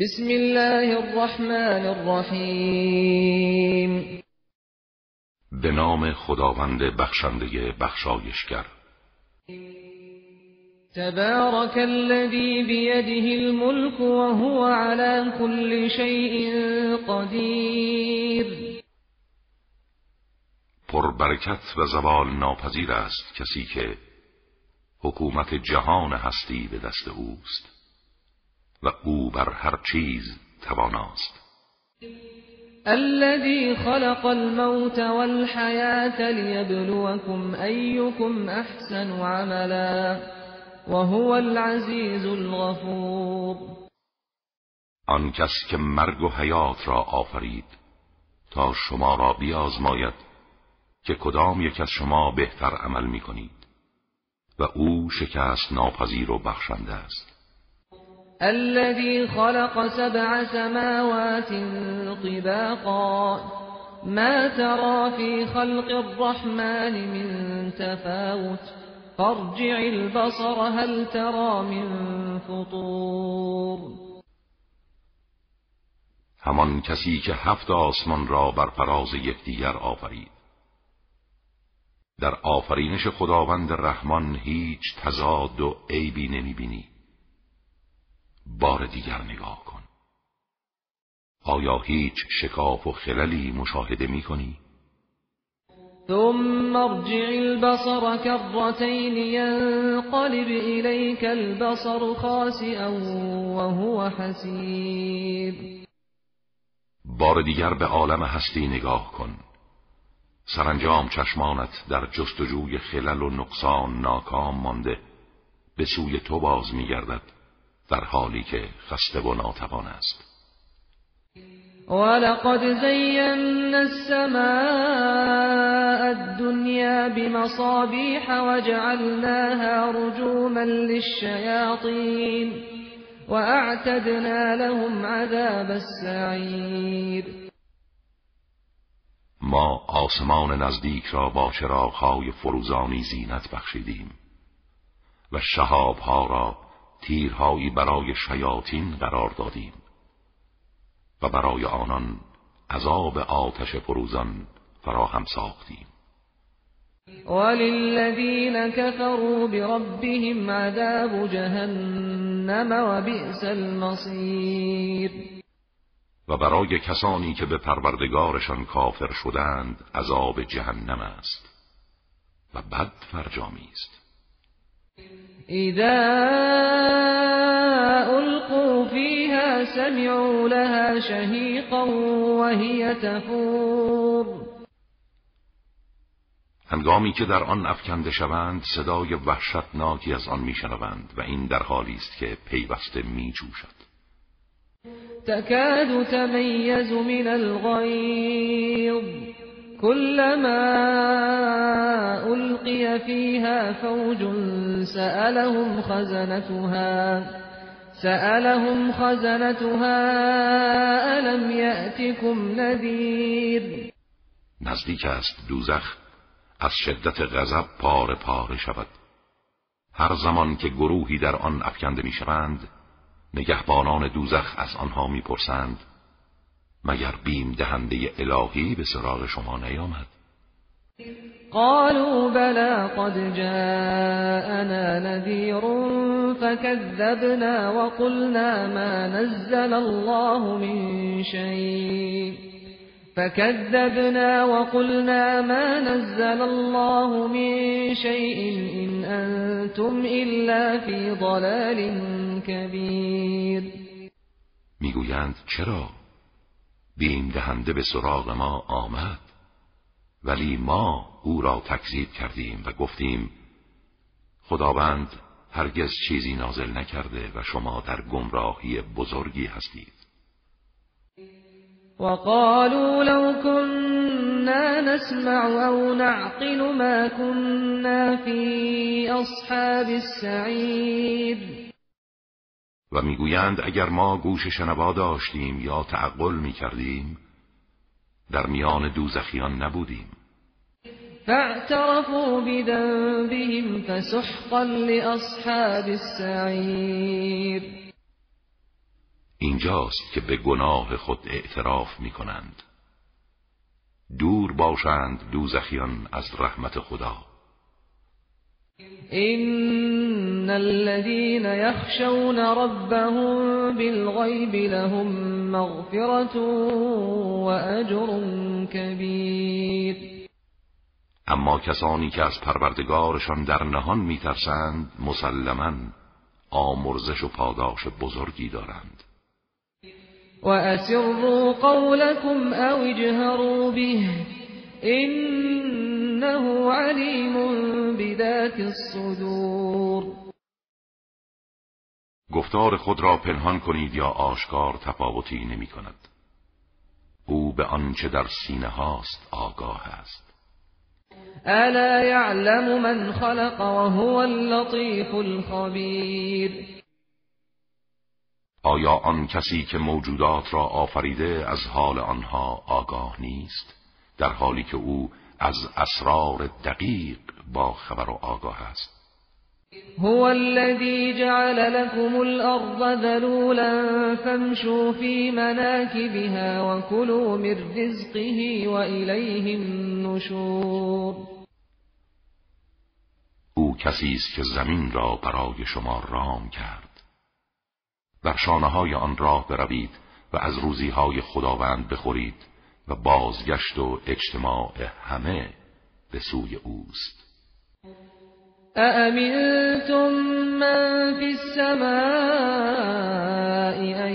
بسم الله الرحمن الرحیم. به نام خداوند بخشنده بخشایشگر. تبارك الذي بيده الملك وهو على كل شيء قدير پربرکت و زوال ناپذیر است کسی که حکومت جهان هستی به دست اوست. و او بر هر چیز تواناست. الذي خلق الموت والحياة ليبلوكم أيكم أحسن عملا وهو العزيز الغفور. آن کس که مرگ و حیات را آفرید تا شما را بیازماید که کدام یک از شما بهتر عمل می کنید و او شکست ناپذیر و بخشنده است. الذي خلق سبع سماوات طباقا. ما ترى في خلق الرحمن من تفاوت. فارجع البصر هل ترى من فطور. همان کسی که هفت آسمان را بر فراز یکدیگر آفرید. در آفرینش خداوند رحمان هیچ تضاد و عیبی نمی‌بینی. بار دیگر نگاه کن. آیا هیچ شکاف و خللی مشاهده می کنی؟ ثم ارجع البصر كرتين ينقلب إليك البصر خاسئا وهو حسير. بار دیگر به عالم هستی نگاه کن. سرانجام چشمانت در جستجوی خلل و نقصان ناکام مانده. به سوی تو باز میگردد. در حالی که خسته و ناتوان است. ولقد زينا السماء الدنيا بمصابيح وجعلناها رجوما للشياطين وأعتدنا لهم عذاب السعير ما آسمان نزدیک را با چراغهای فروزانی زینت بخشیدیم و شهابها را تیرهایی برای شیاطین قرار دادیم و برای آنان عذاب آتش فروزان فراهم ساختیم. وللذین كفروا بربهم عذاب جهنم وبئس المصیر. و برای کسانی که به پروردگارشان کافر شدند عذاب جهنم است و بد فرجامی است. اذا القوا فيها سمعوا لها شهيقا وهي تفور هنگامی که در آن افکنده شوند صدای وحشتناکی از آن میشنوند و این در حالی است که پیوسته میجوشد. تكاد تميز من الغيظ كلما فيها فوج سألهم خزنتها سألهم خزنتها ألم يأتكم نذير نزدیک است دوزخ از شدت غضب پاره پاره شود. هر زمان که گروهی در آن افکنده می‌شوند نگهبانان دوزخ از آنها می‌پرسند مگر بیم دهنده الهی به سراغ شما نیامد؟ قالوا بلى قد جاءنا نذير فكذبنا وقلنا ما نزل الله من شيء. فكذبنا وقلنا ما نزل الله من شيء إن أنتم إلا في ضلال كبير. می‌گویند چرا؟ بیم دهنده به سراغ ما آمد. ولی ما او را تکذیب کردیم و گفتیم خداوند هرگز چیزی نازل نکرده و شما در گمراهی بزرگی هستید. وقالوا لو كنا نسمع او نعقل ما كنا في اصحاب السعیر و می‌گویند اگر ما گوش شنوا داشتیم یا تعقل می‌کردیم در میان دوزخیان نبودیم. فاعترفوا بذنبهم فسحقا لاصحاب السعیر اینجاست که به گناه خود اعتراف می کنند دور باشند دوزخیان از رحمت خدا. إن الذين يخشون ربهم بالغيب لهم مغفرة وأجر كبير. اما کسانی که از پروردگارشان در نهان میترسند مسلما آمرزش و پاداش بزرگی دارند. و اسروا قولكم او اجهروا به انه علیم بذات الصدور. گفتار خود را پنهان کنید یا آشکار تفاوتی نمی کند. او به آنچه در سینه هاست آگاه است. الا يعلم من خلق وهو اللطيف الخبیر. آیا آن کسی که موجودات را آفریده از حال آنها آگاه نیست؟ در حالی که او از اسرار دقیق با خبر و آگاه است. هو الذي جعل لكم الأرض ذلولا فامشوا في مناكبها وكلوا من رزقه وإليه النشور. او کسی است که زمین را برای شما رام کرد. بر شانه های آن راه بروید و از روزی های خداوند بخورید و بازگشت و اجتماع همه به سوی اوست. أأمنتم من في السماء أن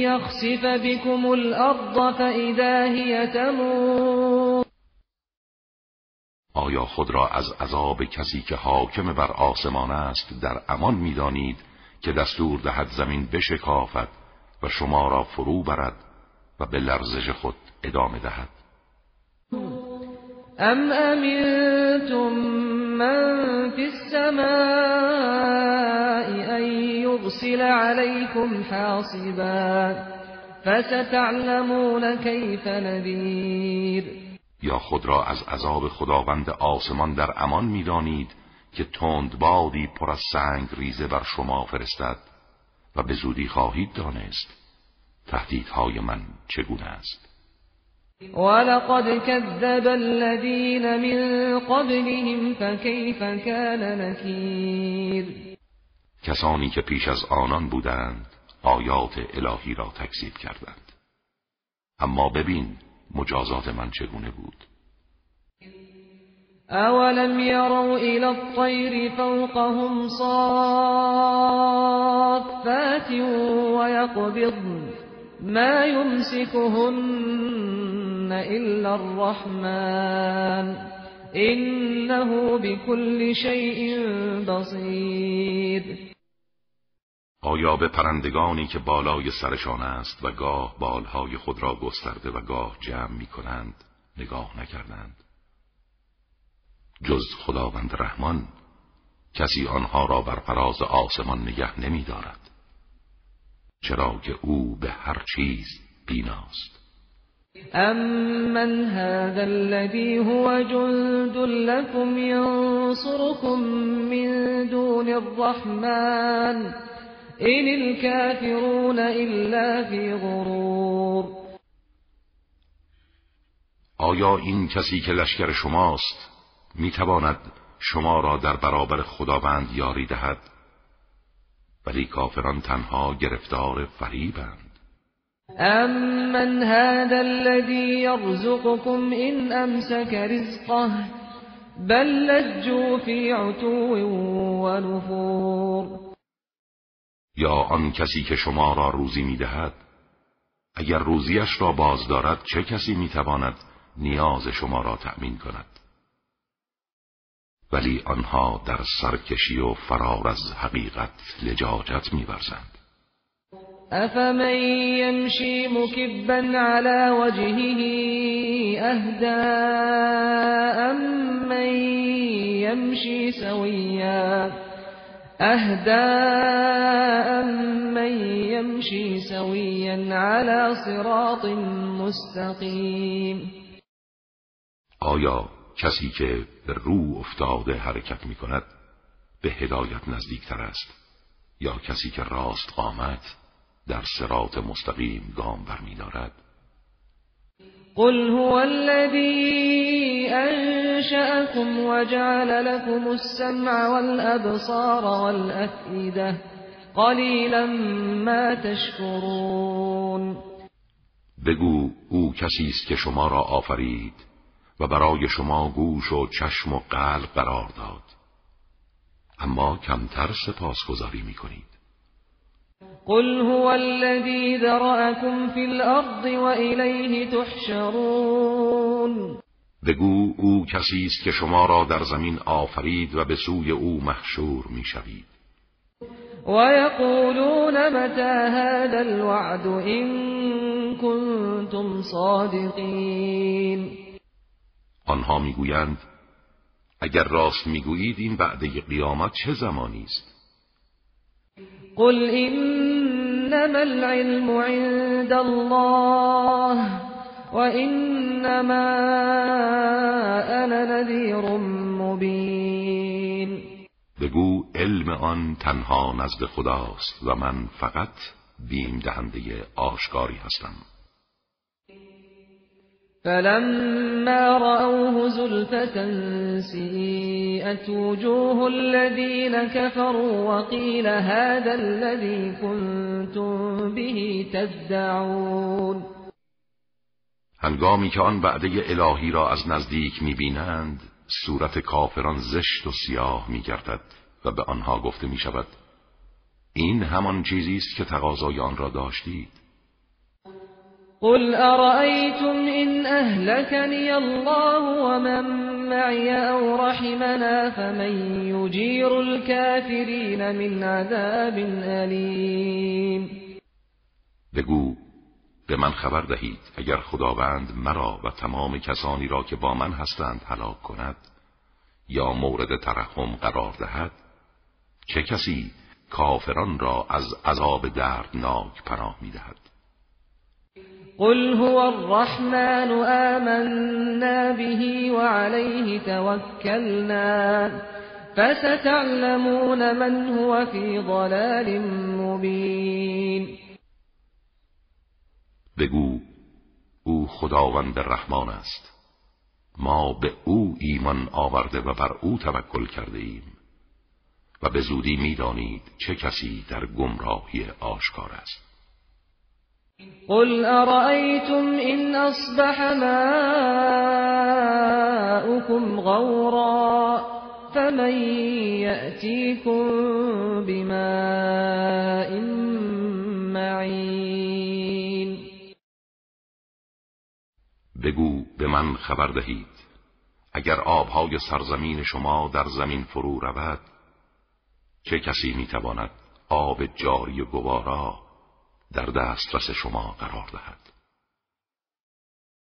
يخسف بكم الأرض فإذا هي تمور آیا خود را از عذاب کسی که حاکم بر آسمان است در امان می‌دانید که دستور دهد زمین بشکافد و شما را فرو برد و به لرزش خود ادامه دهد؟ ام امنتم من في السماء ان يرسل عليكم حاصبا فستعلمون كيف نذير یا خود را از عذاب خداوند آسمان در امان می‌دانید که تند بادی پر از سنگ ریزه بر شما فرستد و به زودی خواهید دانست تهدیدهای من چگونه است. ولقد كذب الذين من قبلهم فكيف كان نكیر کسانی که پیش از آنان بودند آیات الهی را تکذیب کردند. اما ببین مجازات من چگونه بود. اولم يروا الى الطير فوقهم صافات ويقبضن ما يمسكهن الا الرحمن انه بكل شيء بصير. آیا به پرندگانی که بالای سرشان است و گاه بالهای خود را گسترده و گاه جمع می کنند نگاه نکردند؟ جز خداوند رحمان کسی آنها را بر فراز آسمان نگه نمی دارد چرا که او به هر چیز بیناست. امن هذا الذي هو جند لكم ينصركم من دون الرحمن این الكافرون الا في غرور آیا این کسی که لشکر شماست می‌تواند شما را در برابر خداوند یاری دهد؟ ولی کافران تنها گرفتار فریبند. امن هذا الذي يرزقكم ان امسك رزقه بل لجوا في عتو ونفور یا آن کسی که شما را روزی می‌دهد؟ اگر روزیش را باز دارد چه کسی می‌تواند نیاز شما را تأمین کند؟ ولی آنها در سرکشی و فرار از حقیقت لجاجت میورزند. افمن یمشی مکبا على وجهه اهدا ام من یمشی سویا اهدا ام من یمشی سویا على صراط مستقیم آیا کسی که به رو افتاده حرکت می کند به هدایت نزدیکتر است؟ یا کسی که راست قامت در سرات مستقیم گام برمیدارد قل هو الذي أنشأكم وجعل لكم السمع والأبصار والأفئدة قلیلا ما تشکرون. بگو او کسی است که شما را آفرید و برای شما گوش و چشم و قلب قرار داد. اما کمتر سپاسگزاری می‌کنید قل هو الذي ذرأكم في الارض وإليه تحشرون. بگو او کسی است که شما را در زمین آفرید و به سوی او محشور می‌شوید. ويقولون متى هذا الوعد إن كنتم صادقین آنها می‌گویند اگر راست می‌گویید این بعد قیامت چه زمانی است؟ قل انما العلم عند الله وانما انا نذیر مبین بگو علم آن تنها نزد خداست و من فقط بیم دهنده آشکاری هستم. فلما رأوه زلفة سیئت وجوه الذين كفروا وقيل هذا الذي كنتم به تدعون هنگامی که آن بعده الهی را از نزدیک می‌بینند صورت کافران زشت و سیاه می گردد و به آنها گفته می شود این همان چیزی است که تقاضای آن را داشتید. قل ارأيتم ان اهلكني الله ومن معي او رحمنا فمن يجير الكافرين من عذاب الیم بگو به من خبر دهید اگر خداوند مرا و تمام کسانی را که با من هستند هلاک کند یا مورد ترحم قرار دهد چه کسی کافران را از عذاب دردناک پناه می‌دهد؟ قل هو الرحمن آمنا به وعليه توكلنا فستعلمون من هو في ضلال مبين بگو او خداوند رحمان است. ما به او ایمان آورده و بر او توکل کرده ایم. و به زودی می‌دانید چه کسی در گمراهی آشکار است. قل ارأيتم ان اصبح ماؤكم غورا فمن يأتيكم بماء معين بگو به من خبر دهید. اگر آبهای سرزمین شما در زمین فرو رود چه کسی می‌تواند آب جاری و گوارا در دسترس شما قرار دهد.